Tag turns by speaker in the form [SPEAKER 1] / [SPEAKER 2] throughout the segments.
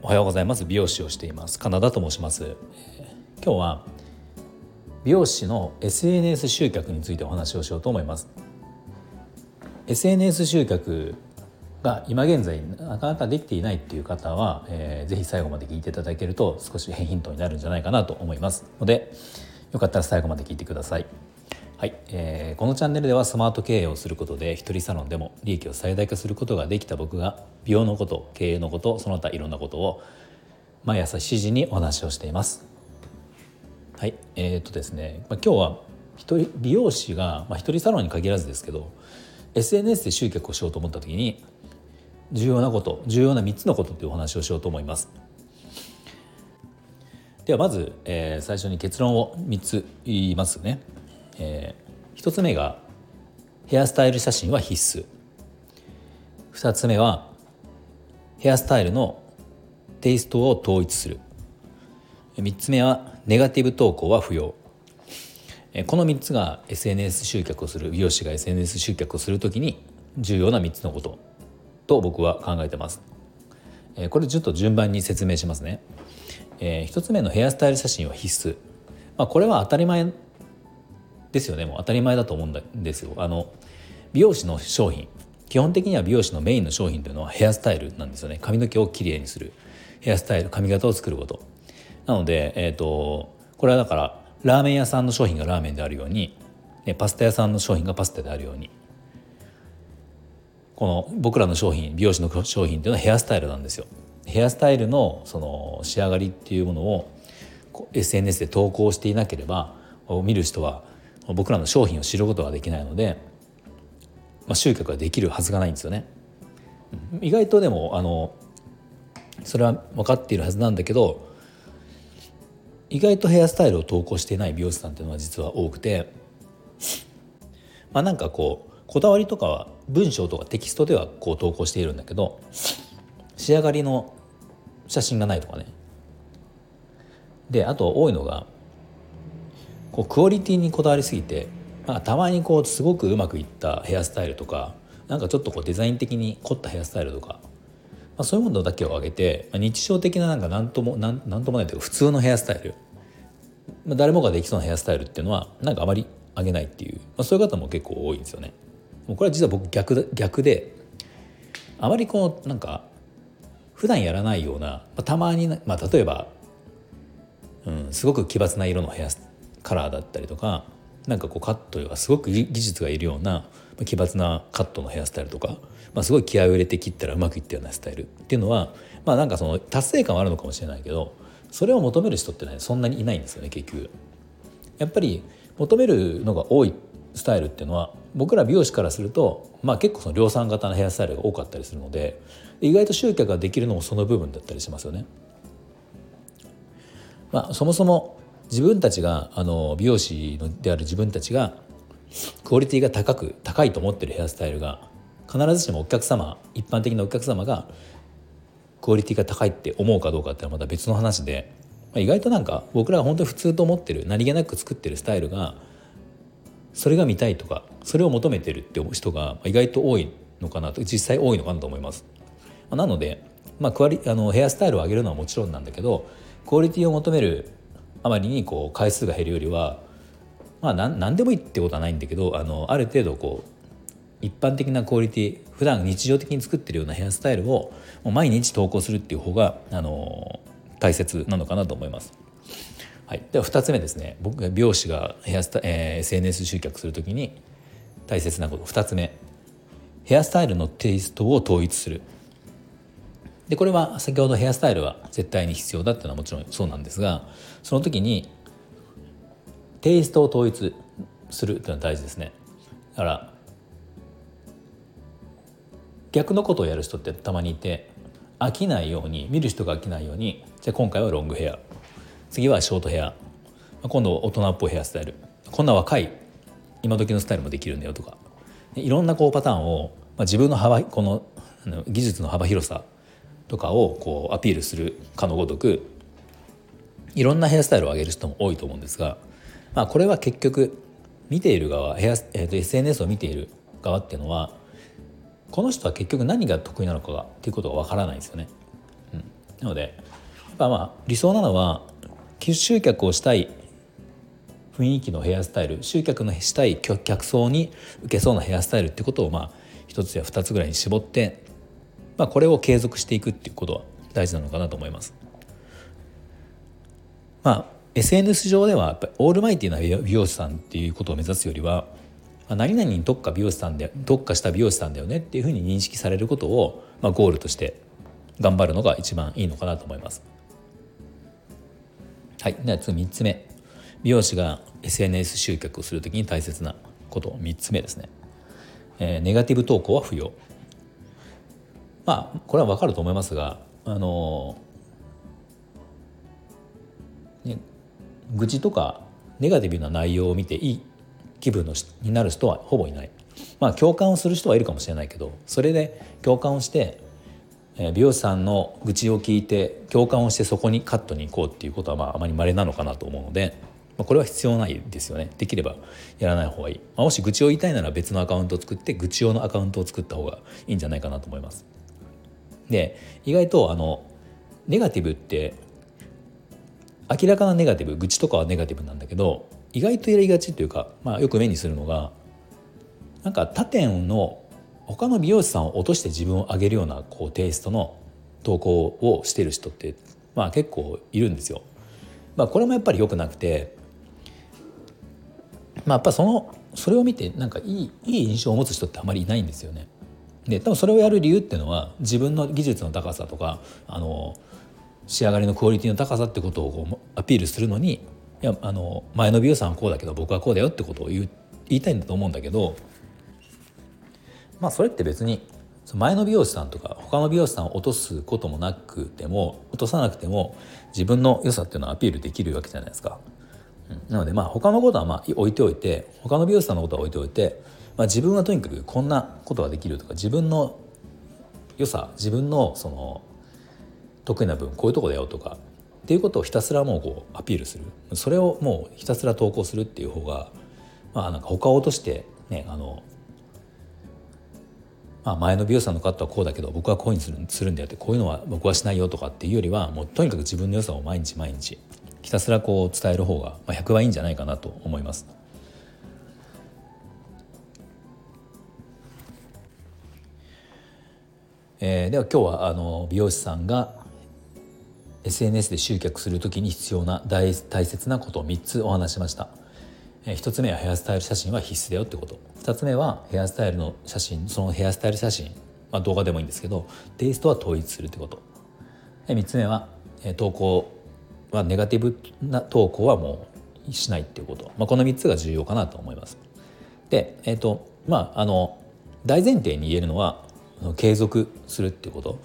[SPEAKER 1] おはようございます。美容師をしています。カナダと申します、今日は美容師の SNS 集客についてお話をしようと思います。SNS 集客が今現在なかなかできていないっていう方は、えー、ぜひ最後まで聞いていただけると少しヒントになるんじゃないかなと思いますのでよかったら最後まで聞いてください。はい、えー、このチャンネルではスマート経営をすることで一人サロンでも利益を最大化することができた僕が美容のこと経営のことその他いろんなことを毎朝7時にお話をしています。はいえー、っとですね、まあ、今日は一人美容師が、まあ、一人サロンに限らずですけど SNS で集客をしようと思った時に重要なこと重要な3つのことっていうお話をしようと思います。ではまず、えー、最初に結論を3つ言いますね。えー、1つ目がヘアスタイル写真は必須。2つ目はヘアスタイルのテイストを統一する。3つ目はネガティブ投稿は不要。この3つが SNS 集客をする美容師が SNS 集客をするときに重要な3つのこと。と僕は考えてます。これちょっと順番に説明しますね。1つ目のヘアスタイル写真は必須、まあ、これは当たり前ですよね。もう当たり前だと思うんですよ。あの美容師の商品。基本的には美容師のメインの商品というのはヘアスタイルなんですよね。髪の毛をきれいにする。ヘアスタイル髪型を作ること。なので、えーと、これはだからラーメン屋さんの商品がラーメンであるように、ね、パスタ屋さんの商品がパスタであるように。この僕らの商品美容師の商品っていうのはヘアスタイルなんですよ。ヘアスタイルのその仕上がりっていうものを SNS で投稿していなければ見る人は僕らの商品を知ることができないので、まあ、集客ができるはずがないんですよね。意外とでもあのそれは分かっているはずなんだけど意外とヘアスタイルを投稿していない美容師さんっていうのは実は多くてまあなんかこうこだわりとかは文章とかテキストではこう投稿しているんだけど仕上がりの写真がないとかねであと多いのがこうクオリティにこだわりすぎて、まあ、たまにこうすごくうまくいったヘアスタイルとかなんかちょっとこうデザイン的に凝ったヘアスタイルとか、まあ、そういうものだけを上げて、まあ、日常的ななんか何とも何何ともないというか普通のヘアスタイル、まあ、誰もができそうなヘアスタイルっていうのはなんかあまり上げないっていう、まあ、そういう方も結構多いんですよね。もうこれは実は僕逆逆であまりこうなんか普段やらないような、まあ、たまに、まあ、例えば、うん、すごく奇抜な色のヘアスカラーだったりとかなんかこうカットがすごく技術がいるような奇抜なカットのヘアスタイルとか、まあ、すごい気合を入れて切ったらうまくいったようなスタイルっていうのはまあなんかその達成感はあるのかもしれないけどそれを求める人ってねそんなにいないんですよね結局。やっぱり求めるのが多いスタイルっていうのは僕ら美容師からすると、まあ、結構その量産型のヘアスタイルが多かったりするので意外と集客ができるのもその部分だったりしますよね。まあ、そもそも自分たちがあの美容師である自分たちがクオリティが高く高いと思ってるヘアスタイルが必ずしもお客様一般的なお客様がクオリティが高いって思うかどうかってのはまた別の話で、まあ、意外となんか僕らが本当に普通と思ってる何気なく作ってるスタイルがそれが見たいとかそれを求めてるって思う人が意外と多いのかなと実際多いのかなと思います。まあ、なので、まあ、クワリあのヘアスタイルを上げるのはもちろんなんだけどクオリティを求めるあまりにこう回数が減るよりはまあ何何でもいいってことはないんだけどあのある程度こう一般的なクオリティ普段日常的に作ってるようなヘアスタイルをもう毎日投稿するっていう方があの大切なのかなと思います。はい、では2つ目ですね。僕が美容師がヘアスタ、えー、SNS 集客する時に大切なこと2つ目。ヘアスタイルのテイストを統一する。でこれは先ほどヘアスタイルは絶対に必要だっていうのはもちろんそうなんですがその時にテイストを統一するっていうのは大事ですね。だから逆のことをやる人ってたまにいて飽きないように見る人が飽きないようにじゃあ今回はロングヘア。次はショートヘア。今度大人っぽいヘアスタイル。こんな若い今時のスタイルもできるんだよとか。いろんなこうパターンを、まあ、自分の幅この技術の幅広さとかをこうアピールするかのごとくいろんなヘアスタイルを上げる人も多いと思うんですが、まあ、これは結局見ている側ヘア、えー、と SNS を見ている側っていうのはこの人は結局何が得意なのかがっていうことがわからないんですよね。うん、なのでやっぱまあ理想なのは集客をしたい雰囲気のヘアスタイル集客のしたい客層に受けそうなヘアスタイルってことをまあ一つや二つぐらいに絞って、まあ、これを継続していくっていうことは大事なのかなと思います。まあ SNS 上ではやっぱオールマイティな美容師さんっていうことを目指すよりは、何々に特化美容師さんで特化した美容師さんだよねっていうふうに認識されることを、まあ、ゴールとして頑張るのが一番いいのかなと思います。はい、では次3つ目。美容師が SNS 集客をするときに大切なこと。3つ目ですね、えー、ネガティブ投稿は不要。まあこれは分かると思いますがあの、ね、愚痴とかネガティブな内容を見ていい気分のになる人はほぼいない。まあ共感をする人はいるかもしれないけどそれで共感をして美容師さんの愚痴を聞いて共感をしてそこにカットに行こうっていうことはまああまり稀なのかなと思うのでまあ、これは必要ないですよね。できればやらない方がいい、まあ、もし愚痴を言いたいなら別のアカウントを作って愚痴用のアカウントを作った方がいいんじゃないかなと思います。で意外とあのネガティブって明らかなネガティブ愚痴とかはネガティブなんだけど意外とやりがちというか、まあ、よく目にするのがなんか他店の他の美容師さんを落として自分を上げるようなこうテイストの投稿をしてる人って、まあ、結構いるんですよ。まあ、これもやっぱり良くなくてまあ、やっぱそのそれを見てなんかいいいい印象を持つ人ってあまりいないんですよね。で多分それをやる理由っていうのは自分の技術の高さとかあの仕上がりのクオリティの高さってことをこうアピールするのにいやあの前の美容師さんはこうだけど僕はこうだよってことを言いたいんだと思うんだけどまあそれって別に前の美容師さんとか他の美容師さんを落とすこともなくても落とさなくても自分の良さっていうのはアピールできるわけじゃないですか。なのでまあ他のことはまあ置いておいて他の美容師さんのことは置いておいて、まあ、自分はとにかくこんなことができるとか自分の良さ自分のその得意な分こういうとこだよとかっていうことをひたすらもうこうアピールするそれをもうひたすら投稿するっていう方がまあなんか他を落としてねあのまあ、前の美容師さんの方はこうだけど僕はこういうにするするんだよってこういうのは僕はしないよとかっていうよりはもうとにかく自分の良さを毎日毎日ひたすらこう伝える方が100倍いいんじゃないかなと思います。えー、では今日はあの美容師さんが SNS で集客する時に必要な大大切なことを3つお話しました、えー、1つ目はヘアスタイル写真は必須だよってこと。2つ目はヘアスタイルの写真そのヘアスタイル写真、まあ、動画でもいいんですけどテイストは統一するってこと。3つ目は、えー、投稿はネガティブな投稿はもうしないっていうこと、まあ、この3つが重要かなと思います。で、えーとまあ、あの大前提に言えるのは継続するっていうこと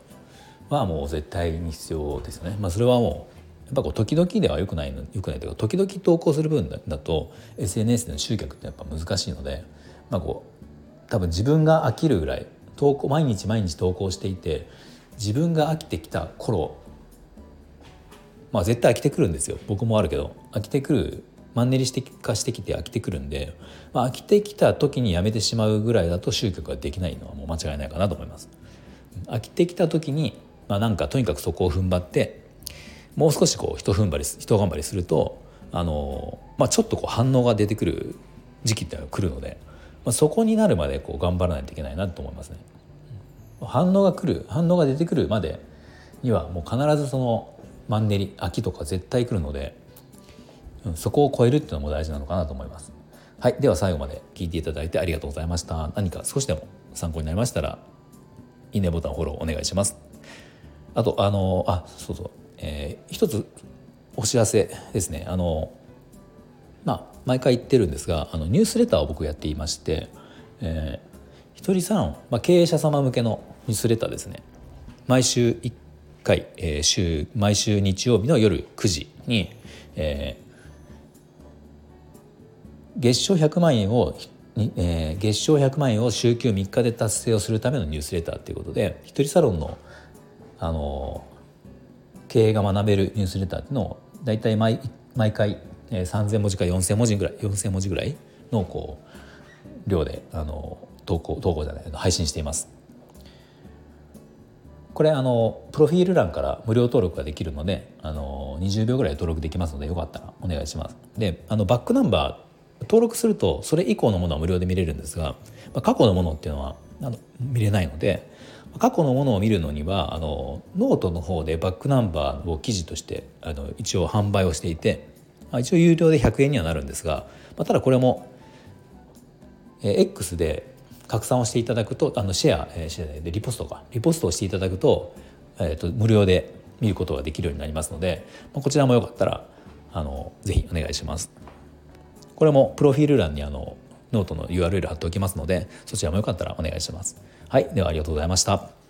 [SPEAKER 1] はもう絶対に必要ですよね。まあ、それはもうやっぱこう時々ではよくないよくないというか時々投稿する分だと SNS での集客ってやっぱ難しいので、まあ、こう多分自分が飽きるぐらい投稿毎日毎日投稿していて自分が飽きてきた頃まあ絶対飽きてくるんですよ僕もあるけど飽きてくるマンネリして化してきて飽きてくるんで、まあ、飽きてきた時にやめてしまうぐらいだと集客ができないのはもう間違いないかなと思います。飽きてきた時に、まあ、なんかとにかくそこを踏ん張ってもう少しこう一踏ん張り一頑張りするとあの、まあ、ちょっとこう反応が出てくる時期ってのが来るので、まあ、そこになるまでこう頑張らないといけないなと思いますね。反応が来る反応が出てくるまでにはもう必ずそのマンネリ秋とか絶対来るので、うん、そこを超えるっていうのも大事なのかなと思います。はい、では最後まで聞いていただいてありがとうございました。何か少しでも参考になりましたらいいねボタンフォローお願いします。あとあのあそうそう、えー、一つお知らせですね。あのまあ毎回言ってるんですがあのニュースレターを僕やっていまして、えー、一人サロン、まあ、経営者様向けのニュースレターですね毎週1回、えー、週毎週日曜日の夜9時に、えー、月賞100万円をえー、月賞100万円を週休3日で達成をするためのニュースレターということで一人サロンの、あの経営が学べるニュースレターっていうのを大体毎毎回、えー、3,000文字か4,000文字ぐらい4,000文字ぐらいのこう量で、あの投稿投稿じゃない配信しています。これあのプロフィール欄から無料登録ができるのであの20秒ぐらい登録できますのでよかったらお願いしますであのバックナンバー登録するとそれ以降のものは無料で見れるんですが、ま、過去のものっていうのはあの見れないので過去のものを見るのにはあのノートの方でバックナンバーを記事としてあの一応販売をしていて、まあ、一応有料で100円にはなるんですが、まあ、ただこれも、えー、X で拡散をしていただくとあのシェア、えー、シェアでリポストかリポストをしていただくと,、えーと、無料で見ることができるようになりますので、まあ、こちらもよかったらあのぜひお願いします。これもプロフィール欄にあのノートの URL 貼っておきますのでそちらもよかったらお願いします。はい、ではありがとうございました。